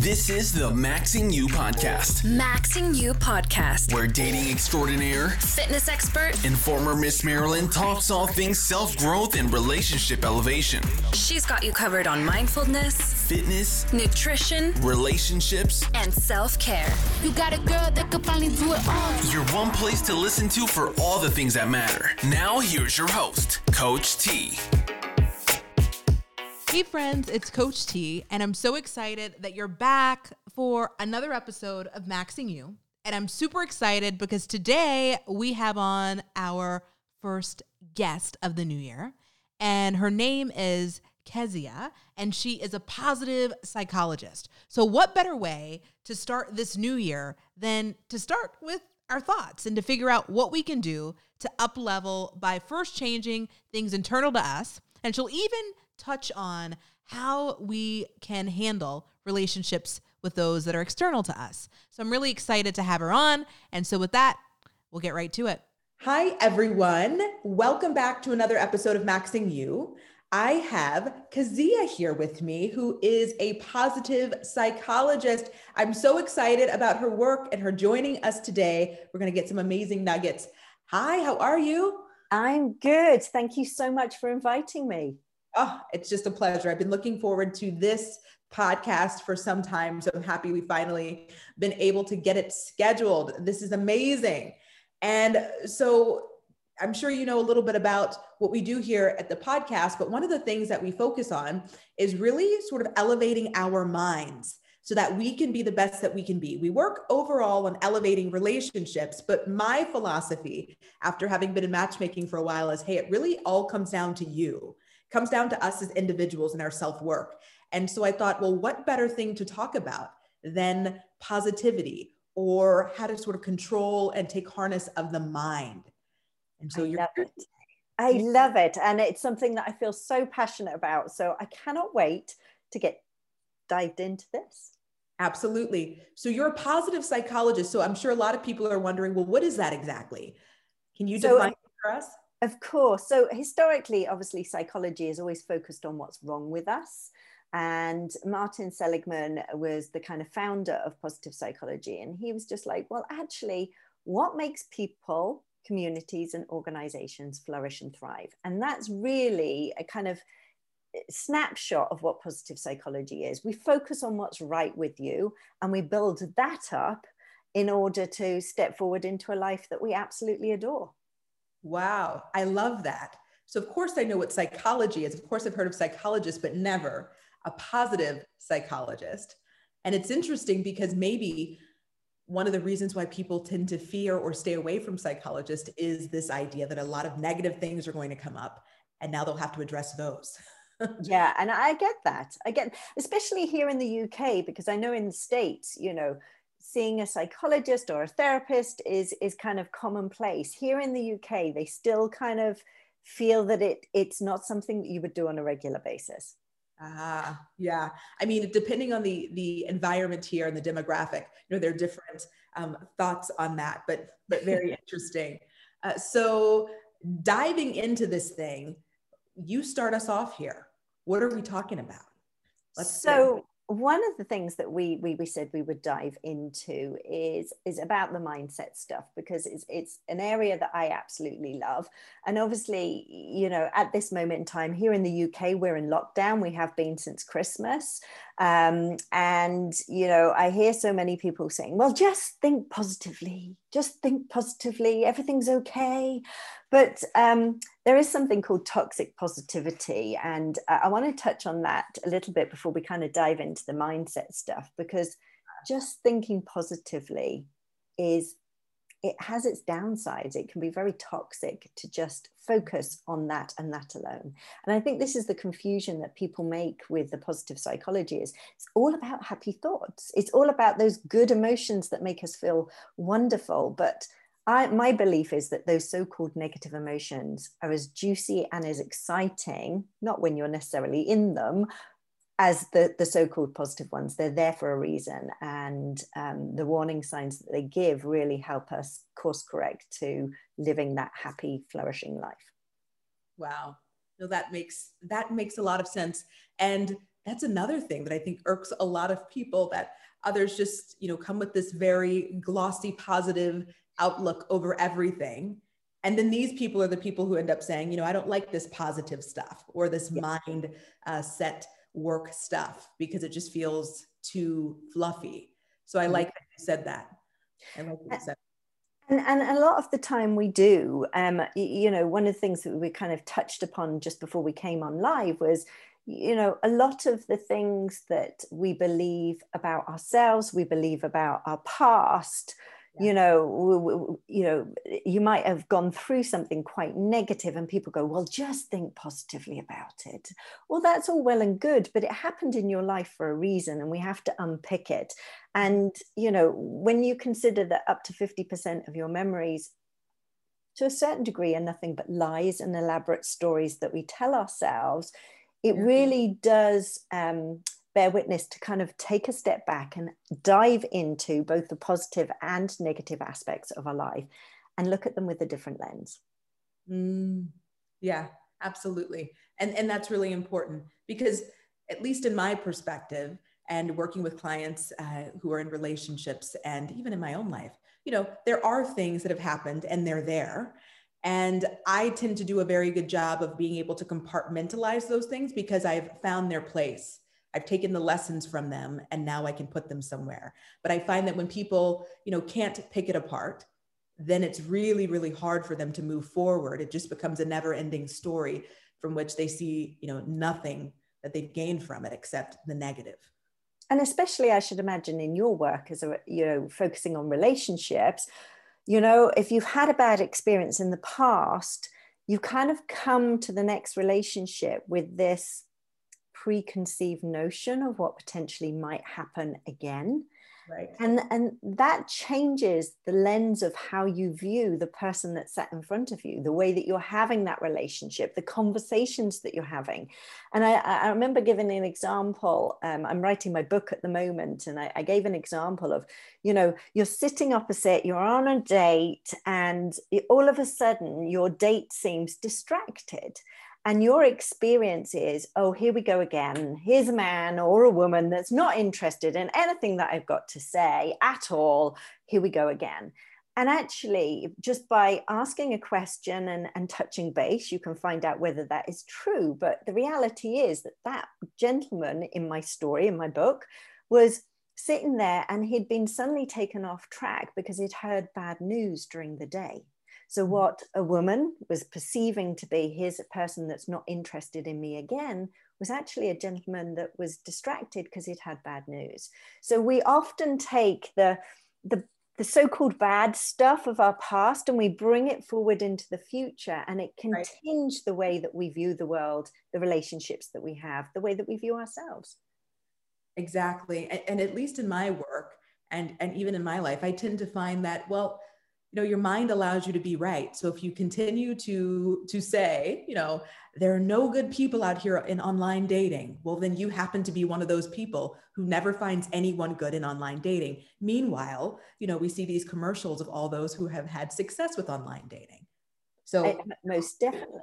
This is the Maxing You podcast, Maxing You podcast. where dating extraordinaire Fitness expert. and former Miss Maryland talks all things self growth and relationship elevation, She's got you covered on mindfulness, fitness, nutrition, relationships. and self care. You got a girl that could finally do it all. Your one place to listen to for all the things that matter. Now, here's your host, Coach T. Hey friends, it's Coach T, and I'm so excited that you're back for another episode of Maxing You. And I'm super excited because today we have on our first guest of the new year, and her name is Kezia, and she is a positive psychologist. So, what better way to start this new year than to start with our thoughts and to figure out what we can do to up level by first changing things internal to us. And she'll even touch on how we can handle relationships with those that are external to us. So I'm really excited to have her on. And so, with that, we'll get right to it. Hi, everyone. Welcome back to another episode of Maxing You. I have Kazia here with me, who is a positive psychologist. I'm so excited about her work and her joining us today. We're going to get some amazing nuggets. Hi, how are you? I'm good. Thank you so much for inviting me. Oh, it's just a pleasure. I've been looking forward to this podcast for some time. So I'm happy we finally been able to get it scheduled. This is amazing. And so I'm sure you know a little bit about what we do here at the podcast, but one of the things that we focus on is really sort of elevating our minds so that we can be the best that we can be. We work overall on elevating relationships, but my philosophy after having been in matchmaking for a while is hey, it really all comes down to you comes down to us as individuals and our self work. And so I thought, well, what better thing to talk about than positivity or how to sort of control and take harness of the mind? And so I you're love. I love it. And it's something that I feel so passionate about. So I cannot wait to get dived into this. absolutely. So you're a positive psychologist. So I'm sure a lot of people are wondering, well, what is that exactly? Can you define it for us? Of course. So historically, obviously, psychology is always focused on what's wrong with us. And Martin Seligman was the kind of founder of positive psychology. And he was just like, well, actually, what makes people, communities, and organizations flourish and thrive? And that's really a kind of eh, snapshot of what positive psychology is. We focus on what's right with you and we build that up in order to step forward into a life that we absolutely adore. Wow, I love that. So, of course, I know what psychology is. Of course, I've heard of psychologists, but never a positive psychologist. And it's interesting because maybe one of the reasons why people tend to fear or stay away from psychologists is this idea that a lot of negative things are going to come up and now they'll have to address those. yeah and i get that i get especially here in the uk because i know in the states you know seeing a psychologist or a therapist is is kind of commonplace here in the uk they still kind of feel that it it's not something that you would do on a regular basis Ah, yeah. I mean, depending on the the environment here and the demographic, you know, there are different um, thoughts on that, but but very interesting. Uh, so, diving into this thing, you start us off here. What are we talking about? Let's so one of the things that we, we we said we would dive into is is about the mindset stuff because it's it's an area that I absolutely love. And obviously you know at this moment in time here in the UK we're in lockdown. We have been since Christmas. Um, and you know I hear so many people saying well just think positively just think positively. Everything's okay but um, there is something called toxic positivity. And uh, I want to touch on that a little bit before we kind of dive into the mindset stuff, because just thinking positively is, it has its downsides. It can be very toxic to just focus on that and that alone. And I think this is the confusion that people make with the positive psychology is it's all about happy thoughts. It's all about those good emotions that make us feel wonderful. But I, my belief is that those so-called negative emotions are as juicy and as exciting, not when you're necessarily in them, as the, the so-called positive ones. They're there for a reason, and um, the warning signs that they give really help us course correct to living that happy, flourishing life. Wow. No, that makes that makes a lot of sense. And that's another thing that I think irks a lot of people that others just, you know, come with this very glossy, positive outlook over everything. And then these people are the people who end up saying, you know, I don't like this positive stuff or this yeah. mind uh, set work stuff because it just feels too fluffy. So I mm-hmm. like that you said that. I like that you said and, and a lot of the time we do um, you know one of the things that we kind of touched upon just before we came on live was you know a lot of the things that we believe about ourselves we believe about our past. You know you know you might have gone through something quite negative and people go well just think positively about it. Well that's all well and good but it happened in your life for a reason and we have to unpick it. And you know when you consider that up to 50% of your memories to a certain degree are nothing but lies and elaborate stories that we tell ourselves it yeah. really does um, bear witness to kind of take a step back and dive into both the positive and negative aspects of our life and look at them with a different lens. Mm, yeah, absolutely. And, and that's really important because, at least in my perspective, and working with clients uh, who are in relationships and even in my own life, you know, there are things that have happened and they're there. And I tend to do a very good job of being able to compartmentalize those things because I've found their place I've taken the lessons from them and now I can put them somewhere. But I find that when people, you know, can't pick it apart, then it's really, really hard for them to move forward. It just becomes a never ending story from which they see, you know, nothing that they've gained from it except the negative. And especially, I should imagine, in your work as a, you know, focusing on relationships, you know, if you've had a bad experience in the past, you've kind of come to the next relationship with this preconceived notion of what potentially might happen again. Right. And, and that changes the lens of how you view the person that's sat in front of you, the way that you're having that relationship, the conversations that you're having. And I, I remember giving an example. Um, I'm writing my book at the moment, and I, I gave an example of, you know, you're sitting opposite, you're on a date, and all of a sudden your date seems distracted and your experience is oh here we go again. Here's a man or a woman that's not interested in anything that i've got to say at all. Here we go again. And actually just by asking a question and, and touching base you can find out whether that is true. But the reality is that that gentleman in my story in my book was sitting there and he'd been suddenly taken off track because he'd heard bad news during the day so, what a woman was perceiving to be his person that's not interested in me again was actually a gentleman that was distracted because he'd had bad news. So, we often take the, the, the so-called bad stuff of our past and we bring it forward into the future and it can right. tinge the way that we view the world the relationships that we have the way that we view ourselves exactly and, and, at least in my work and and even in my life i tend to find that well you know your mind allows you to be right. So if you continue to to say you know there are no good people out here in online dating well then you happen to be one of those people who never finds anyone good in online dating. Meanwhile you know we see these commercials of all those who have had success with online dating. So most definitely.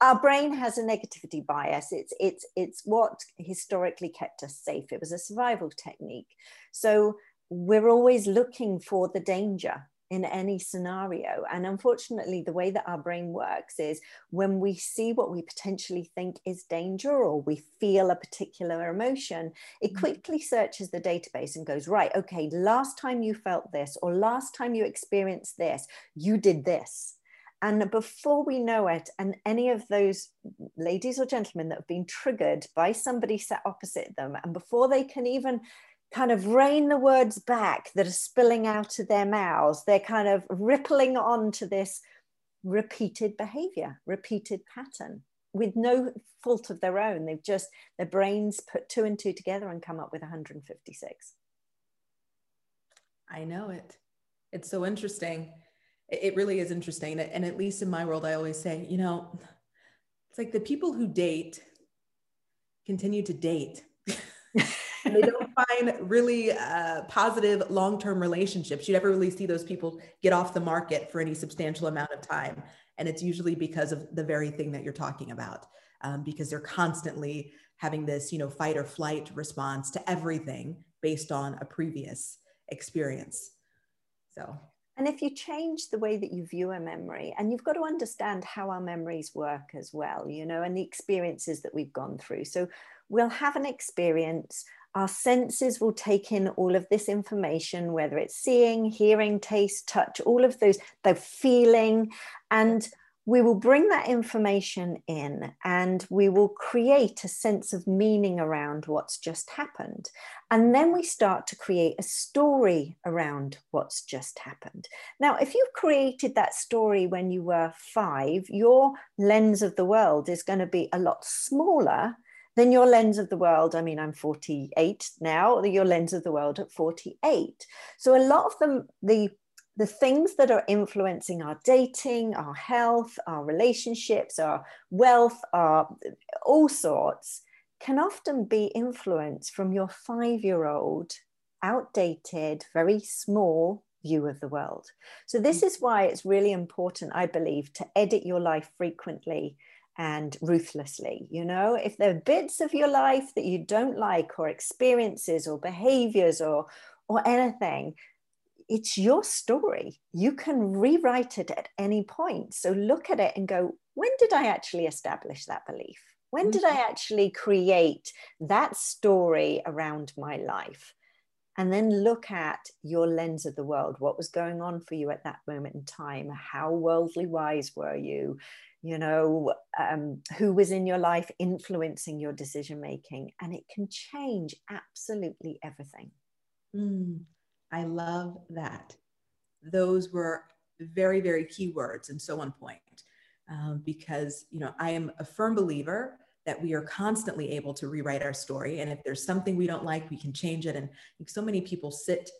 Our brain has a negativity bias. It's it's it's what historically kept us safe. It was a survival technique. So we're always looking for the danger in any scenario. And unfortunately, the way that our brain works is when we see what we potentially think is danger or we feel a particular emotion, it mm-hmm. quickly searches the database and goes, right, okay, last time you felt this or last time you experienced this, you did this. And before we know it, and any of those ladies or gentlemen that have been triggered by somebody sat opposite them, and before they can even kind of rein the words back that are spilling out of their mouths. They're kind of rippling on to this repeated behavior, repeated pattern with no fault of their own. They've just, their brains put two and two together and come up with 156. I know it. It's so interesting. It really is interesting. And at least in my world, I always say, you know, it's like the people who date continue to date. they don't find really uh, positive long-term relationships you never really see those people get off the market for any substantial amount of time and it's usually because of the very thing that you're talking about um, because they're constantly having this, you know, fight or flight response to everything based on a previous experience. So, and if you change the way that you view a memory, and you've got to understand how our memories work as well, you know, and the experiences that we've gone through. So, we'll have an experience, our senses will take in all of this information, whether it's seeing, hearing, taste, touch, all of those, the feeling, and we will bring that information in and we will create a sense of meaning around what's just happened. And then we start to create a story around what's just happened. Now, if you've created that story when you were five, your lens of the world is going to be a lot smaller than your lens of the world. I mean, I'm 48 now, your lens of the world at 48. So a lot of them, the the things that are influencing our dating, our health, our relationships, our wealth, our all sorts can often be influenced from your five year old, outdated, very small view of the world. So, this mm. is why it's really important, I believe, to edit your life frequently and ruthlessly. You know, if there are bits of your life that you don't like, or experiences, or behaviors, or or anything, it's your story. You can rewrite it at any point. So look at it and go, when did I actually establish that belief? When did I mm-hmm. actually create that story around my life? And then look at your lens of the world. What was going on for you at that moment in time? How worldly wise were you? You know, um, who was in your life influencing your decision making? And it can change absolutely everything. Mm. I love that. Those were very, very key words and so on point. Um, because you know I am a firm believer that we are constantly able to rewrite our story, and if there's something we don't like, we can change it. And so many people sit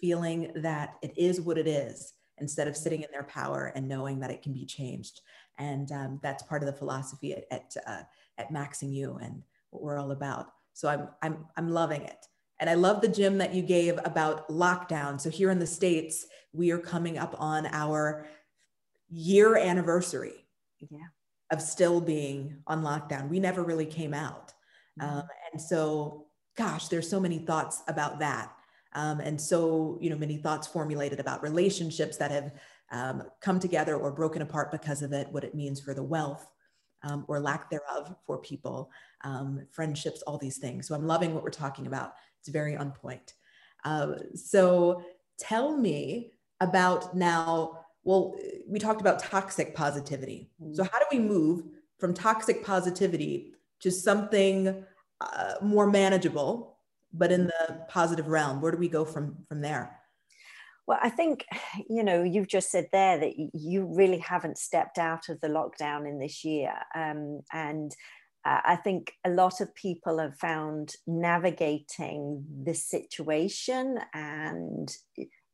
feeling that it is what it is instead of sitting in their power and knowing that it can be changed. And um, that's part of the philosophy at at, uh, at Maxing You and what we're all about. So I'm I'm I'm loving it. And I love the gym that you gave about lockdown. So here in the States, we are coming up on our year anniversary yeah. Of still being on lockdown. We never really came out. Mm-hmm. Um, and so, gosh, there's so many thoughts about that. Um, and so, you know, many thoughts formulated about relationships that have um, come together or broken apart because of it, what it means for the wealth um, or lack thereof for people, um, friendships, all these things. So I'm loving what we're talking about. It's very on point. Uh, so tell me about now. Well, we talked about toxic positivity. So how do we move from toxic positivity to something uh, more manageable, but in the positive realm? Where do we go from from there? Well, I think, you know, you've just said there that you really haven't stepped out of the lockdown in this year. Um, and I think a lot of people have found navigating this situation and,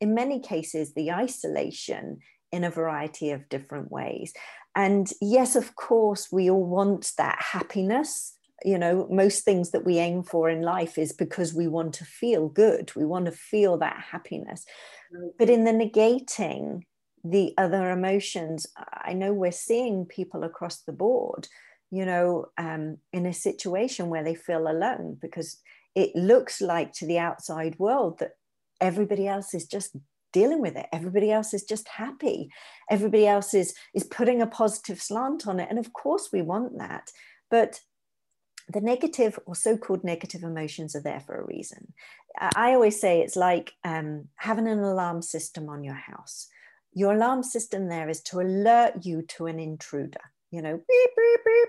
in many cases, the isolation in a variety of different ways. And yes, of course, we all want that happiness. You know, most things that we aim for in life is because we want to feel good, we want to feel that happiness. But in the negating the other emotions, I know we're seeing people across the board you know, um, in a situation where they feel alone because it looks like to the outside world that everybody else is just dealing with it. Everybody else is just happy. Everybody else is is putting a positive slant on it. And of course we want that. But the negative or so-called negative emotions are there for a reason. I always say it's like um, having an alarm system on your house. Your alarm system there is to alert you to an intruder you know, beep, beep, beep.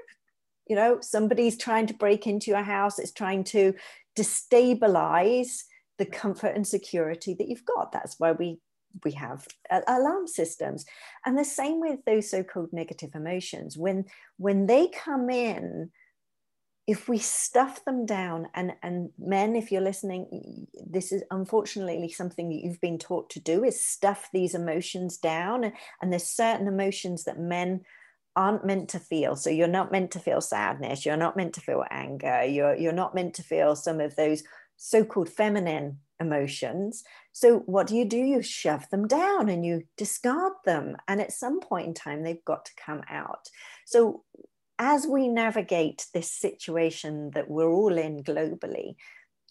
You know, somebody's trying to break into your house, it's trying to destabilize the comfort and security that you've got. That's why we we have uh, alarm systems. And the same with those so-called negative emotions. When when they come in if we stuff them down and and men if you're listening this is unfortunately something that you've been taught to do is stuff these emotions down. And, and there's certain emotions that men aren't meant to feel. So you're not meant to feel sadness, you're not meant to feel anger, you're, you're not meant to feel some of those so-called feminine emotions. So what do you do? You shove them down and you discard them. And at some point in time, they've got to come out. So as we navigate this situation that we're all in globally,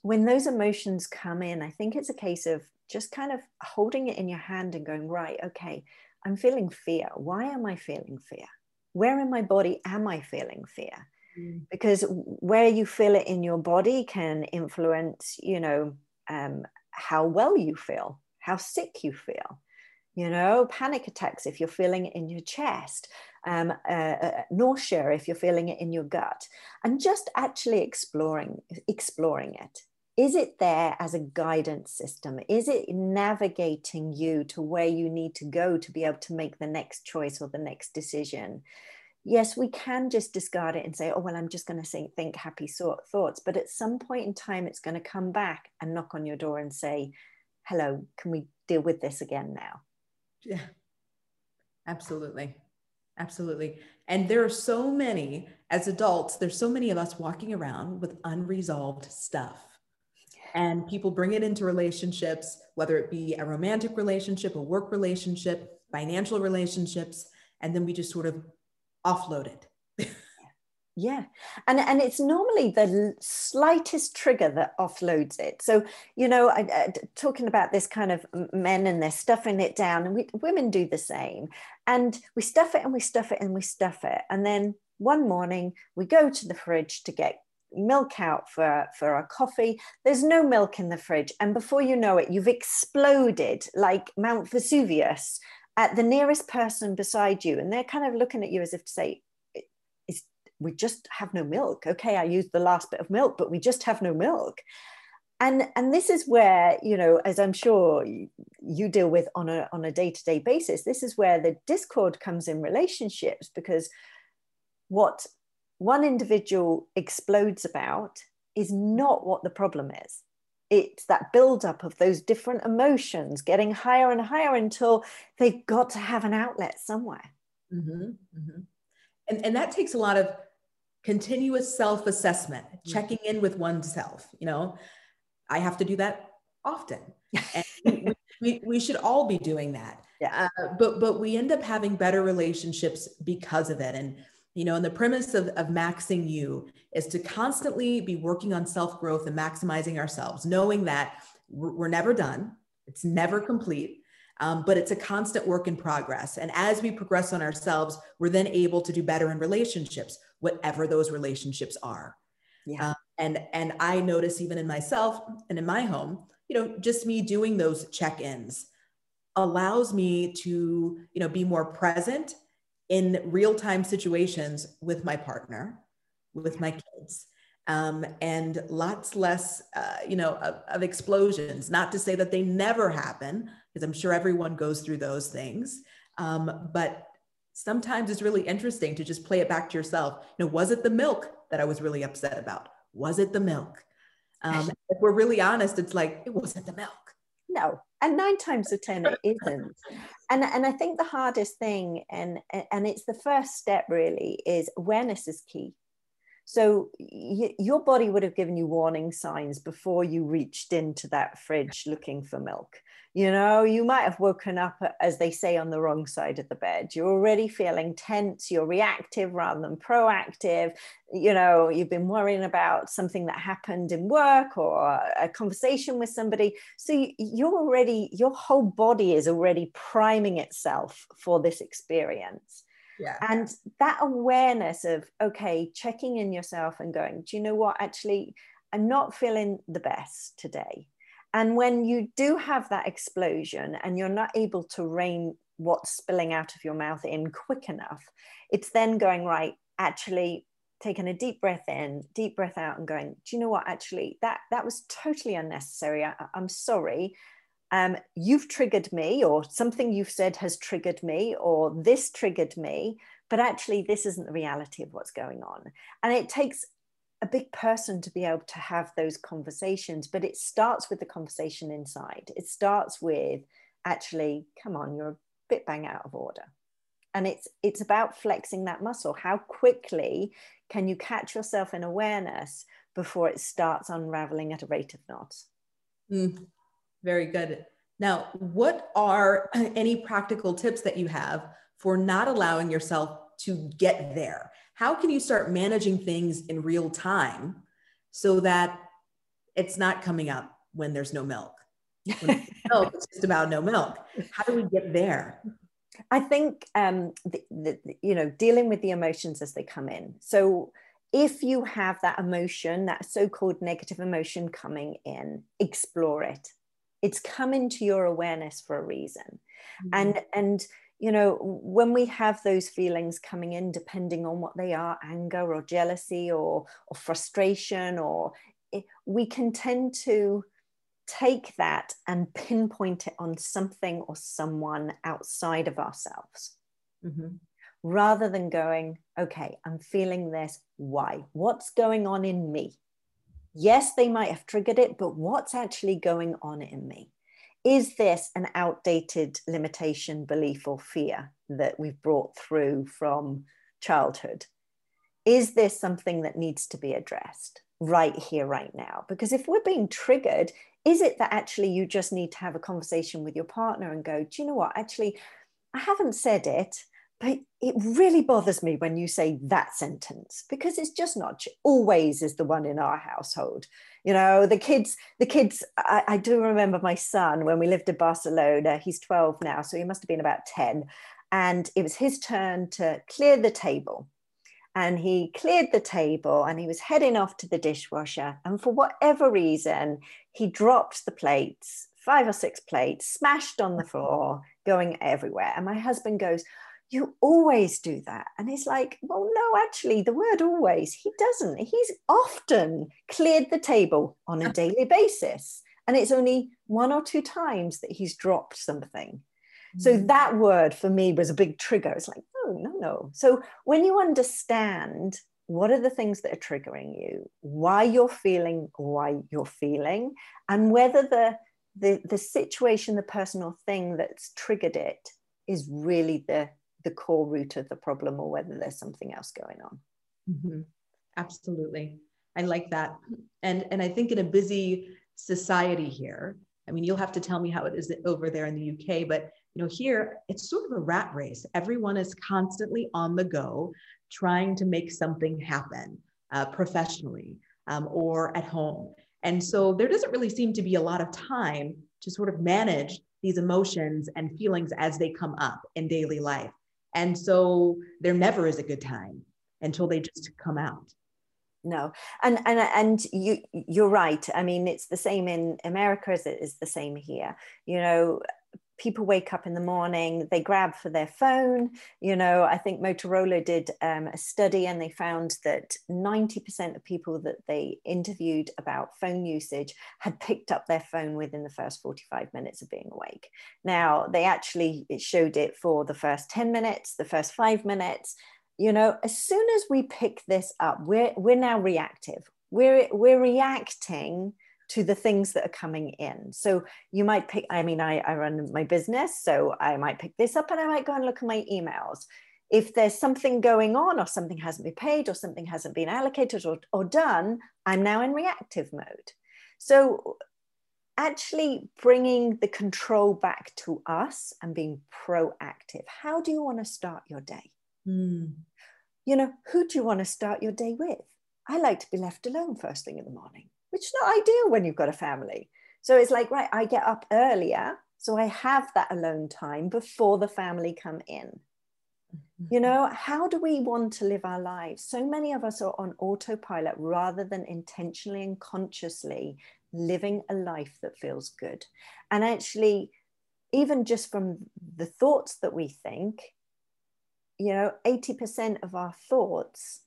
when those emotions come in, I think it's a case of just kind of holding it in your hand and going, right, okay, I'm feeling fear. Why am I feeling fear? Where in my body am I feeling fear? Because where you feel it in your body can influence, you know, um, how well you feel, how sick you feel. You know, panic attacks if you're feeling it in your chest, um, uh, uh, nausea if you're feeling it in your gut, and just actually exploring exploring it is it there as a guidance system? Is it navigating you to where you need to go to be able to make the next choice or the next decision? Yes, we can just discard it and say, oh, well, I'm just going to think happy thoughts. But at some point in time, it's going to come back and knock on your door and say, hello, can we deal with this again now? Yeah, absolutely. Absolutely. And there are so many, as adults, there's so many of us walking around with unresolved stuff and people bring it into relationships, whether it be a romantic relationship, a work relationship, financial relationships, and then we just sort of offload it. yeah and and it's normally the slightest trigger that offloads it so you know I, I, talking about this kind of men and they're stuffing it down and we, women do the same and we stuff it and we stuff it and we stuff it and then one morning we go to the fridge to get milk out for, for our coffee. There's no milk in the fridge. And before you know it, you've exploded like Mount Vesuvius at the nearest person beside you. And they're kind of looking at you as if to say, we just have no milk. Okay, I used the last bit of milk, but we just have no milk. And, and this is where, you know, as I'm sure you deal with on a, on a day-to-day basis, this is where the discord comes in relationships because what one individual explodes about is not what the problem is. It's that buildup of those different emotions getting higher and higher until they've got to have an outlet somewhere. Mm-hmm, mm-hmm. And, and that takes a lot of continuous self assessment, mm-hmm. checking in with oneself. You know, I have to do that often. And we, we, we, should all be doing that. Yeah. Uh, but, but we end up having better relationships because of it. And you know and the premise of, of maxing you is to constantly be working on self-growth and maximizing ourselves knowing that we're, we're never done it's never complete um, but it's a constant work in progress and as we progress on ourselves we're then able to do better in relationships whatever those relationships are yeah. Um, and and i notice even in myself and in my home you know just me doing those check-ins allows me to you know be more present in real time situations with my partner, with my kids. Um, and lots less, uh, you know, of, of, explosions. Not to say that they never happen, because I'm sure everyone goes through those things. Um, but sometimes it's really interesting to just play it back to yourself. You know, was it the milk that I was really upset about? Was it the milk? Um, if we're really honest, it's like it wasn't the milk. No, and nine times of ten it isn't. And and I think the hardest thing, and and it's the first step really, is awareness is key. So y- your body would have given you warning signs before you reached into that fridge looking for milk you know you might have woken up uh, as they say on the wrong side of the bed. You're already feeling tense you're reactive rather than proactive. You know you've been worrying about something that happened in work or a conversation with somebody. So you're already your whole body is already priming itself for this experience. Yeah. and that awareness of okay checking in yourself and going do you know what? Actually i'm not feeling the best today and when you do have that explosion and you're not able to rein what's spilling out of your mouth in quick enough, it's then going, right, actually taking a deep breath in, deep breath out, and going, do you know what? Actually, that that was totally unnecessary. I, am sorry. Um, you've triggered me, or something you've said has triggered me, or this triggered me. But actually, this isn't the reality of what's going on. And it takes a big person to be able to have those conversations but it starts with the conversation inside. It starts with actually come on you're a bit bang out of order. And it's it's about flexing that muscle. How quickly can you catch yourself in awareness before it starts unraveling at a rate of knots? Mm, very good. Now what are any practical tips that you have for not allowing yourself to get there? How can you start managing things in real time so that it's not coming up when there's no milk? When milk, it's just about no milk. How do we get there? I think um, the, the, you know dealing with the emotions as they come in. So if you have that emotion, that so-called negative emotion coming in, explore it. It's come to your awareness for a reason, mm-hmm. and and you know when we have those feelings coming in, depending on what they are, anger or jealousy or or frustration, or it, we can tend to take that and pinpoint it on something or someone outside of ourselves. Mm-hmm. Rather than going, okay, I'm feeling this. Why? What's going on in me? Yes, they might have triggered it, but what's actually going on in me? Is this an outdated limitation, belief, or fear that we've brought through from childhood? Is this something that needs to be addressed right here, right now? Because if we're being triggered, is it that actually you just need to have a conversation with your partner and go, do you know what? Actually, I haven't said it, but it really bothers me when you say that sentence because it's just not always is the one in our household. You know, the kids, the kids, I, I do remember my son when we lived in Barcelona, he's 12 now, so he must have been about 10. And it was his turn to clear the table and he cleared the table and he was heading off to the dishwasher. And for whatever reason, he dropped the plates, five or six plates, smashed on the mm-hmm. floor, going everywhere. And my husband goes, You always do that. And he's like, Well, no, actually, the word always, he doesn't. He's often cleared the table on a daily basis. And it's only one or two times that he's dropped something. So mm. that word for me was a big trigger. It's like, no, no, no. So when you understand what are the things that are triggering you, why you're feeling why you're feeling, and whether the the, the situation, the personal thing that's triggered it is really the the core root of the problem or whether there's something else going on. Mm-hmm. Absolutely. I like that. And and I think in a busy society here, I mean, you'll have to tell me how it is over there in the UK, but you know, here it's sort of a rat race. Everyone is constantly on the go, trying to make something happen uh, professionally um, or at home. And so there doesn't really seem to be a lot of time to sort of manage these emotions and feelings as they come up in daily life. And so there never is a good time until they just come out. No. And and and you you're right. I mean it's the same in america as it is the same here. You know people wake up in the morning they grab for their phone. You know i think motorola did um, a study and they found that 90% of people that they interviewed about phone usage had picked up their phone within the first 45 minutes of being awake. Now they actually showed it for the first 10 minutes the first five minutes. You know as soon as we pick this up we're we're now reactive. We're we're reacting to the things that are coming in. So you might pick i mean I, I run my business so i might pick this up and i might go and look at my emails. If there's something going on or something hasn't been paid or something hasn't been allocated or, or done i'm now in reactive mode. So actually bringing the control back to us and being proactive. How do you want to start your day? Mm. You know, who do you want to start your day with? I like to be left alone first thing in the morning, which is not ideal when you've got a family. So it's like, right, I get up earlier. So I have that alone time before the family come in. You mm-hmm. know, how do we want to live our lives? So many of us are on autopilot rather than intentionally and consciously living a life that feels good. And actually, even just from the thoughts that we think, you know 80% of our thoughts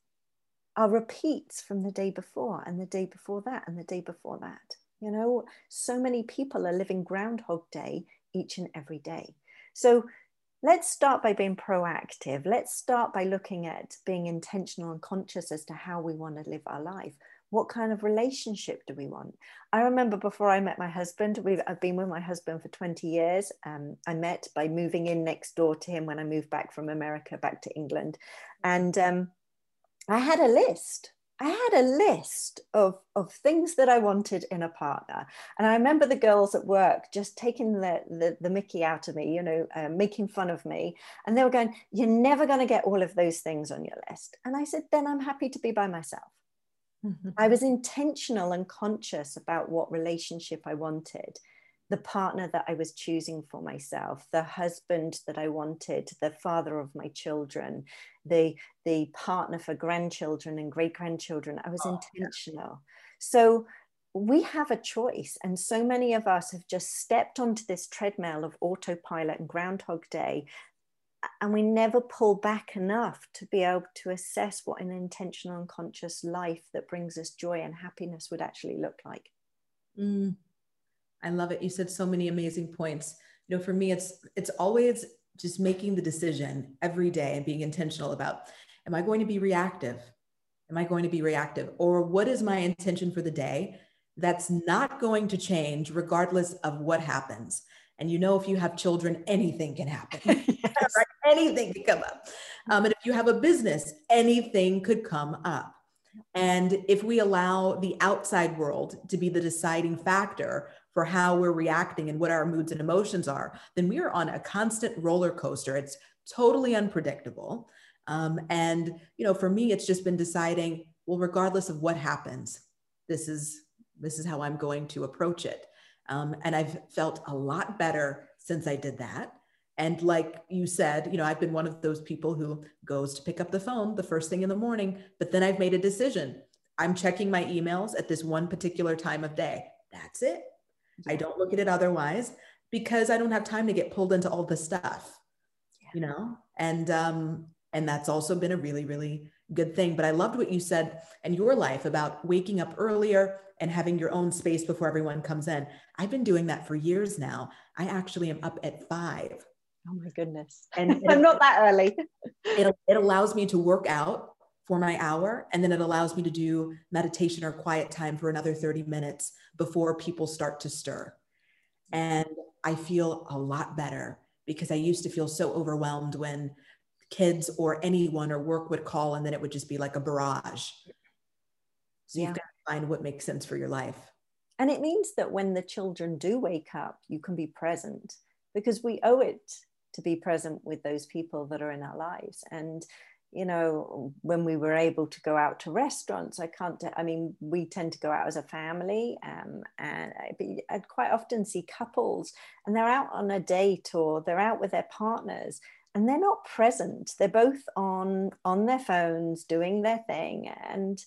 are repeats from the day before and the day before that and the day before that. You know so many people are living groundhog day each and every day. So let's start by being proactive. Let's start by looking at being intentional and conscious as to how we want to live our life. What kind of relationship do we want? I remember before i met my husband we've i've been with my husband for 20 years. Um, i met by moving in next door to him when i moved back from america back to england. And um, i had a list I had a list of, of things that I wanted in a partner. And I remember the girls at work just taking the, the, the Mickey out of me, you know, uh, making fun of me. And they were going, You're never going to get all of those things on your list. And I said, Then I'm happy to be by myself. Mm-hmm. I was intentional and conscious about what relationship I wanted the partner that I was choosing for myself, the husband that I wanted, the father of my children, the, the partner for grandchildren and great grandchildren. I was oh, intentional. Yeah. So we have a choice. And so many of us have just stepped onto this treadmill of autopilot and Groundhog Day. And we never pull back enough to be able to assess what an intentional and conscious life that brings us joy and happiness would actually look like. Mm. I love it. You said so many amazing points. You know, for me, it's it's always just making the decision every day and being intentional about am I going to be reactive? Am I going to be reactive? Or what is my intention for the day that's not going to change regardless of what happens? And you know, if you have children, anything can happen. yes. right? Anything can come up. Um, and if you have a business, anything could come up. And if we allow the outside world to be the deciding factor for how we're reacting and what our moods and emotions are, then we are on a constant roller coaster. It's totally unpredictable. Um, and you know, for me, it's just been deciding, well, regardless of what happens, this is this is how I'm going to approach it. Um, and I've felt a lot better since I did that. And like you said, you know, I've been one of those people who goes to pick up the phone the first thing in the morning, but then I've made a decision. I'm checking my emails at this one particular time of day. That's it. I don't look at it otherwise because I don't have time to get pulled into all the stuff, yeah. you know? And, um, and that's also been a really, really good thing. But I loved what you said in your life about waking up earlier and having your own space before everyone comes in. I've been doing that for years now. I actually am up at five. Oh my goodness. And I'm not that early. it, it allows me to work out for my hour and then it allows me to do meditation or quiet time for another 30 minutes before people start to stir. And i feel a lot better because i used to feel so overwhelmed when kids or anyone or work would call and then it would just be like a barrage. So yeah. you've got to find what makes sense for your life. And it means that when the children do wake up you can be present because we owe it to be present with those people that are in our lives. And you know, when we were able to go out to restaurants, I can't, I mean, we tend to go out as a family um, and I'd quite often see couples and they're out on a date or they're out with their partners and they're not present. They're both on, on their phones doing their thing. And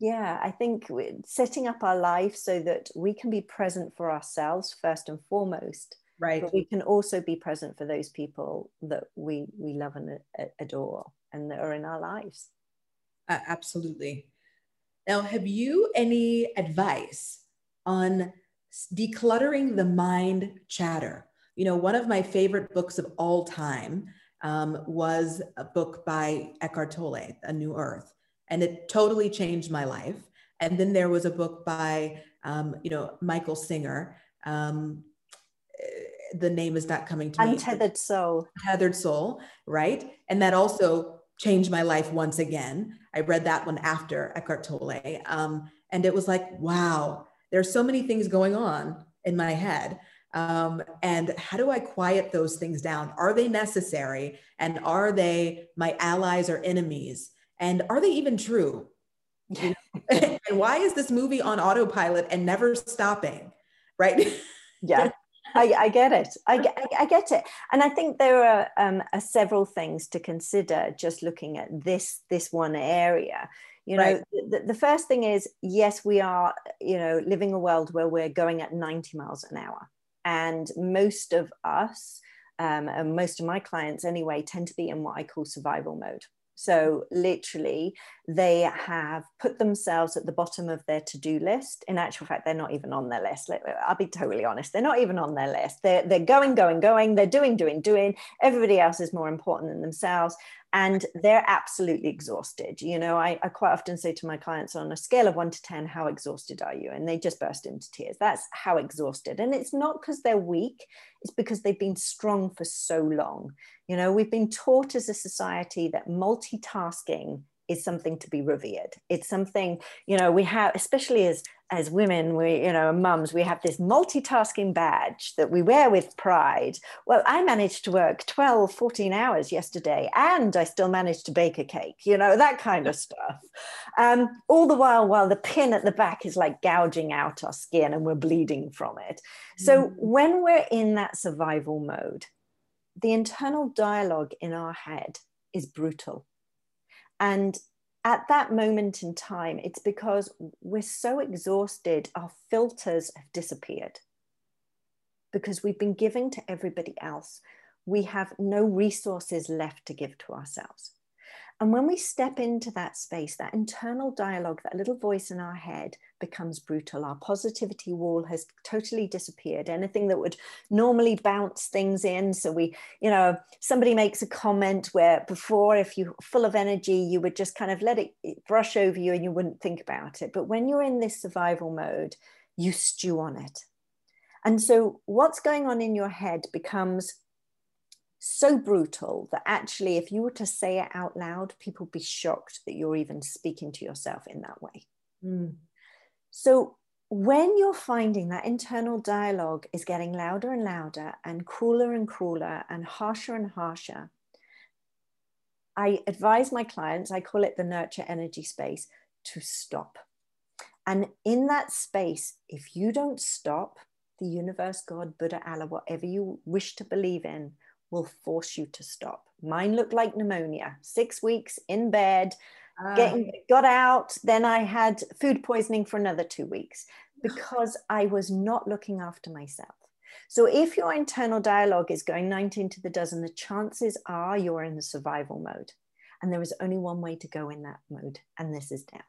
yeah, I think setting up our life so that we can be present for ourselves first and foremost. Right. But we can also be present for those people that we, we love and adore and that are in our lives. Uh, absolutely. Now, have you any advice on decluttering the mind chatter? You know, one of my favorite books of all time um, was a book by Eckhart Tolle, A New Earth, and it totally changed my life. And then there was a book by, um, you know, Michael Singer. Um, the name is not coming to Untethered me. Untethered Soul. Tethered Soul, right? And that also changed my life once again. I read that one after Eckhart Tolle. Um, and it was like, wow, there's so many things going on in my head. Um, and how do I quiet those things down? Are they necessary? And are they my allies or enemies? And are they even true? and why is this movie on autopilot and never stopping? Right? Yeah. I, I, get it. I, I, get it, and I think there are, um, are, several things to consider just looking at this this one area. You know, right. the, the first thing is yes, we are you know living a world where we're going at ninety miles an hour, and most of us, um, and most of my clients anyway, tend to be in what I call survival mode. So, literally, they have put themselves at the bottom of their to do list. In actual fact, they're not even on their list. I'll be totally honest, they're not even on their list. They're, they're going, going, going. They're doing, doing, doing. Everybody else is more important than themselves and they're absolutely exhausted. You know, I, I, quite often say to my clients on a scale of one to 10, how exhausted are you? And they just burst into tears. That's how exhausted. And it's not because they're weak, it's because they've been strong for so long. You know, we've been taught as a society that multitasking is something to be revered. It's something, you know, we have, especially as as women, we, you know, mums, we have this multitasking badge that we wear with pride. Well, I managed to work 12, 14 hours yesterday, and I still managed to bake a cake, you know, that kind of stuff. Um, all the while, while the pin at the back is like gouging out our skin and we're bleeding from it. So mm. when we're in that survival mode, the internal dialogue in our head is brutal. And at that moment in time, it's because we're so exhausted, our filters have disappeared because we've been giving to everybody else. We have no resources left to give to ourselves. And when we step into that space, that internal dialogue, that little voice in our head becomes brutal. Our positivity wall has totally disappeared. Anything that would normally bounce things in. So we, you know, somebody makes a comment where before, if you're full of energy, you would just kind of let it brush over you and you wouldn't think about it. But when you're in this survival mode, you stew on it. And so what's going on in your head becomes so brutal that actually, if you were to say it out loud, people would be shocked that you're even speaking to yourself in that way. Mm. So, when you're finding that internal dialogue is getting louder and louder and crueler and crueler and harsher and harsher, I advise my clients, I call it the nurture energy space, to stop. And in that space, if you don't stop, the universe, God, Buddha, Allah, whatever you wish to believe in, will force you to stop. Mine looked like pneumonia, six weeks in bed, uh, getting got out. Then I had food poisoning for another two weeks because I was not looking after myself. So if your internal dialogue is going 19 to the dozen, the chances are you're in the survival mode. And there is only one way to go in that mode, and this is down.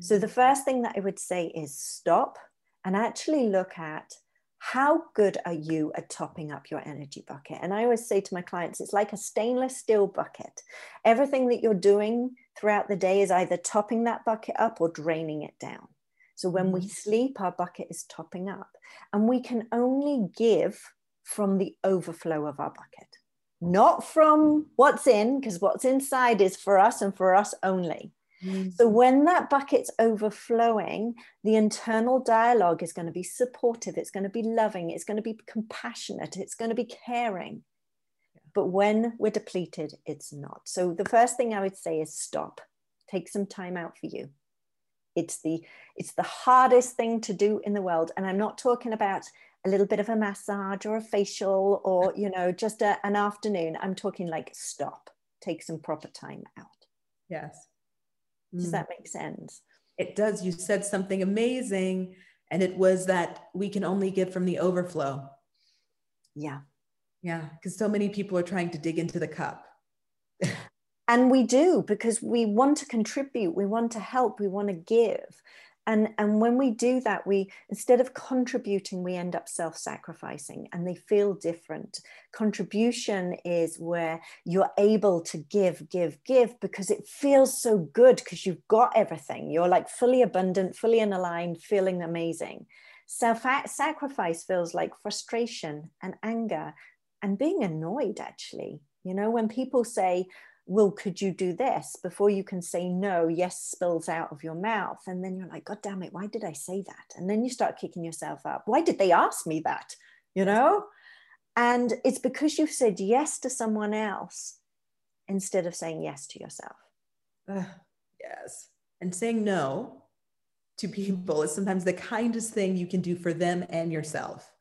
So the mm. first thing that I would say is stop and actually look at how good are you at topping up your energy bucket? And I always say to my clients, it's like a stainless steel bucket. Everything that you're doing throughout the day is either topping that bucket up or draining it down. So when we mm-hmm. sleep, our bucket is topping up, and we can only give from the overflow of our bucket, not from what's in, because what's inside is for us and for us only. Mm. So when that bucket's overflowing, the internal dialogue is going to be supportive, it's going to be loving, it's going to be compassionate, it's going to be caring. But when we're depleted, it's not. So the first thing I would say is stop. Take some time out for you. It's the it's the hardest thing to do in the world. And I'm not talking about a little bit of a massage or a facial or you know just a, an afternoon. I'm talking like stop. Take some proper time out. Yes. Does mm. that make sense? It does. You said something amazing, and it was that we can only give from the overflow. Yeah. Yeah. Because so many people are trying to dig into the cup. and we do because we want to contribute, we want to help, we want to give and and when we do that we instead of contributing we end up self-sacrificing and they feel different. Contribution is where you're able to give give give because it feels so good because you've got everything. You're like fully abundant fully in aligned feeling amazing. Self-sacrifice feels like frustration and anger and being annoyed actually. You know when people say well, could you do this before you can say no? Yes spills out of your mouth. And then you're like, God damn it, why did I say that? And then you start kicking yourself up. Why did they ask me that? You know? And it's because you've said yes to someone else instead of saying yes to yourself. Uh, yes. And saying no to people is sometimes the kindest thing you can do for them and yourself.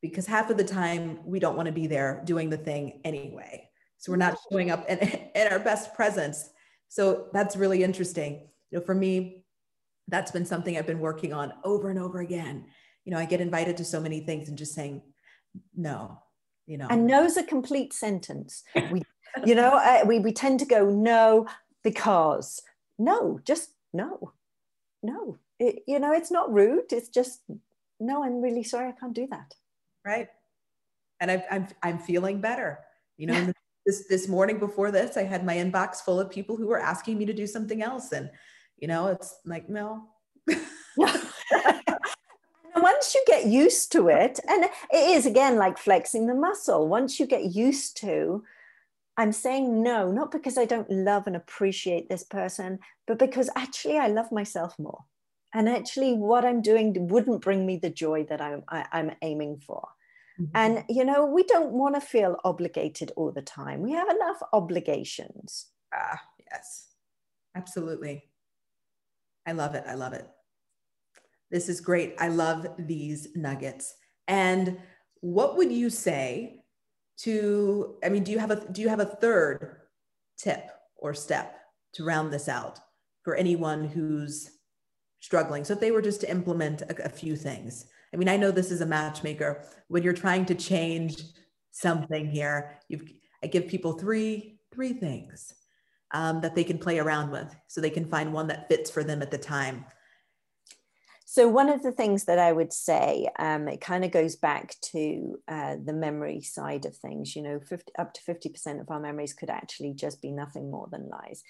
Because half of the time, we don't want to be there doing the thing anyway. So we're not showing up in, in our best presence. So that's really interesting. You know, for me, that's been something I've been working on over and over again. You know, I get invited to so many things and just saying no, you know. And no's a complete sentence. We, you know, uh, we, we tend to go no because no, just no, no. It, you know, it's not rude. It's just no. I'm really sorry. I can't do that. Right. And i I'm I'm feeling better. You know, this this morning before this i had my inbox full of people who were asking me to do something else and you know it's like no once you get used to it and it is again like flexing the muscle once you get used to I'm saying no, not because I don't love and appreciate this person, but because actually I love myself more. And actually, what I'm doing wouldn't bring me the joy that I'm, I, am i am aiming for. Mm-hmm. And, you know, we don't want to feel obligated all the time. We have enough obligations. Ah, yes, absolutely. I love it. I love it. This is great. I love these nuggets. And what would you say to i mean do you have a do you have a third tip or step to round this out for anyone who's struggling so if they were just to implement a, a few things i mean i know this is a matchmaker when you're trying to change something here you i give people three three things um, that they can play around with so they can find one that fits for them at the time so one of the things that I would say, um, it kind of goes back to uh, the memory side of things. You know, 50, up to 50% of our memories could actually just be nothing more than lies.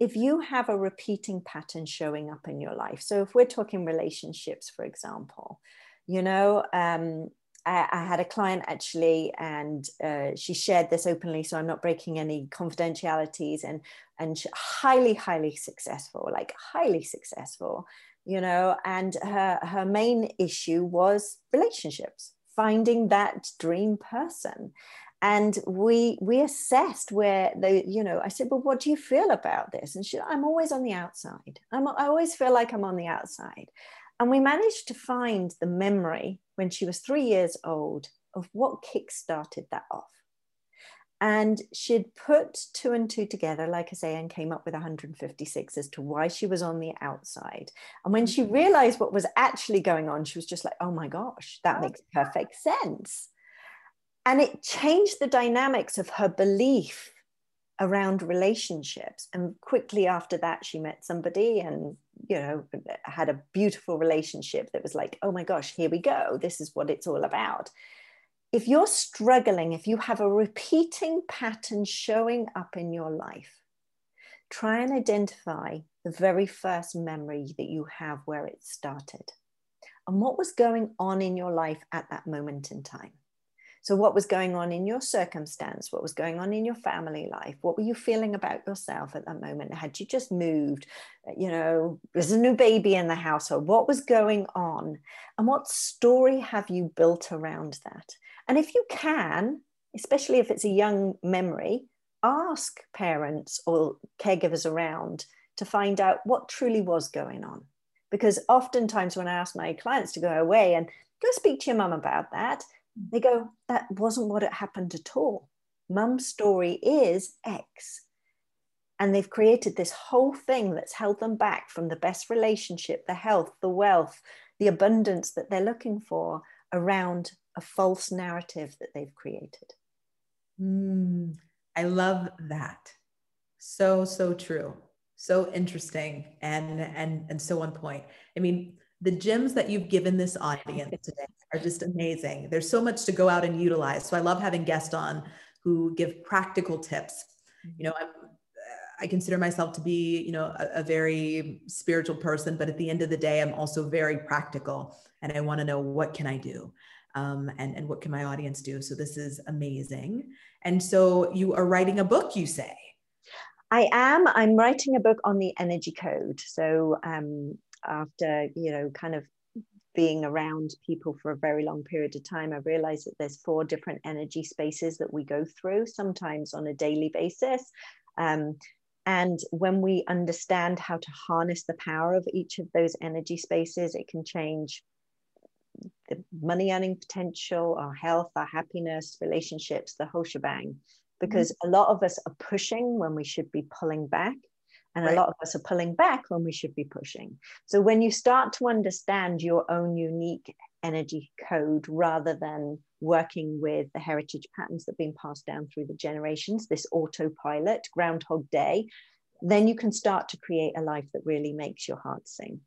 If you have a repeating pattern showing up in your life, so if we're talking relationships, for example, you know, um, I, had a client actually, and uh, she shared this openly, so I'm not breaking any confidentialities, and and highly, highly successful, like highly successful you know and her her main issue was relationships finding that dream person. And we we assessed where they you know i said well what do you feel about this? And she i'm always on the outside. I'm, i always feel like i'm on the outside and we managed to find the memory when she was three years old of what kick started that off and she'd put two and two together, like I say, and came up with 156 as to why she was on the outside. And when she mm-hmm. realized what was actually going on, she was just like, oh my gosh, that makes perfect sense. And it changed the dynamics of her belief around relationships. And quickly after that, she met somebody and, you know, had a beautiful relationship that was like, oh my gosh, here we go. This is what it's all about if you're struggling, if you have a repeating pattern showing up in your life, try and identify the very first memory that you have where it started and what was going on in your life at that moment in time. So, what was going on in your circumstance? What was going on in your family life? What were you feeling about yourself at that moment? Had you just moved? Uh, you know, there's a new baby in the household. What was going on? And what story have you built around that? And if you can, especially if it's a young memory, ask parents or caregivers around to find out what truly was going on. Because oftentimes, when I ask my clients to go away and go speak to your mum about that, they go, that wasn't what it happened at all. Mum's story is X. And they've created this whole thing that's held them back from the best relationship, the health, the wealth, the abundance that they're looking for around a false narrative that they've created. Mm, I love that. So, so true. So interesting and and and so on point. I mean, the gems that you've given this audience today are just amazing. There's so much to go out and utilize. So I love having guests on who give practical tips. You know, I'm I consider myself to be, you know, a, a, very spiritual person, but at the end of the day, I'm also very practical, and I want to know what can I do um, and, and what can my audience do? So this is amazing. And so you are writing a book, you say? I am. I'm writing a book on the energy code. So um, after, you know, kind of being around people for a very long period of time, I realized that there's four different energy spaces that we go through, sometimes on a daily basis. Um, and when we understand how to harness the power of each of those energy spaces, it can change the money earning potential, our health, our happiness, relationships, the whole shebang. Because mm-hmm. a lot of us are pushing when we should be pulling back. And right. a lot of us are pulling back when we should be pushing. So when you start to understand your own unique energy code rather than working with the heritage patterns that have been passed down through the generations, this autopilot, Groundhog Day, then you can start to create a life that really makes your heart sing.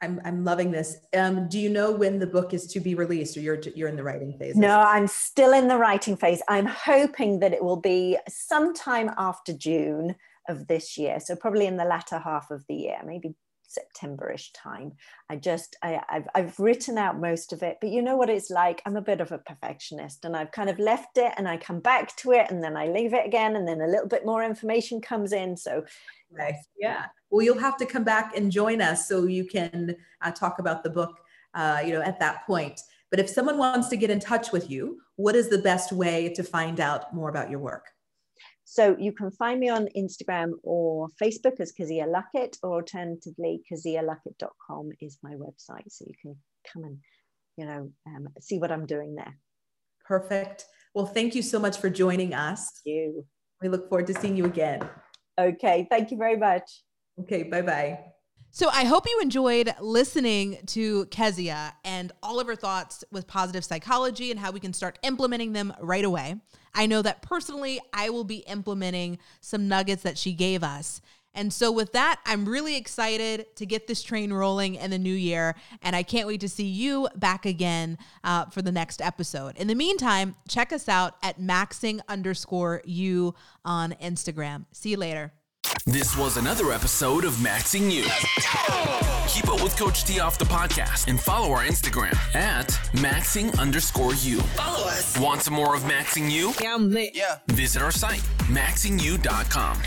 I'm, I'm loving this. Um, do you know when the book is to be released or you're, you're in the writing phase? No, I'm still in the writing phase. I'm hoping that it will be sometime after June of this year. So probably in the latter half of the year, maybe Septemberish time. I just I, I've I've written out most of it, but you know what it's like. I'm a bit of a perfectionist, and I've kind of left it, and I come back to it, and then I leave it again, and then a little bit more information comes in. So. Yeah. Well, you'll have to come back and join us so you can uh, talk about the book, uh, you know, at that point. But if someone wants to get in touch with you, what is the best way to find out more about your work? So you can find me on Instagram or Facebook as Kezia Luckett, or alternatively, kezialuckett.com is my website. So you can come and, you know, um, see what I'm doing there. Perfect. Well, thank you so much for joining us. Thank you. We look forward to seeing you again. Okay. Thank you very much. Okay. Bye bye. So I hope you enjoyed listening to Kezia and all of her thoughts with positive psychology and how we can start implementing them right away. I know that personally, I will be implementing some nuggets that she gave us. And so, with that, I'm really excited to get this train rolling in the new year. And I can't wait to see you back again uh, for the next episode. In the meantime, check us out at maxing underscore you on Instagram. See you later. This was another episode of Maxing You. Keep up with Coach T off the podcast and follow our Instagram at maxing underscore you. Follow us. Want some more of Maxing You? Yeah, I'm lit. Yeah. Visit our site, maxingyou.com.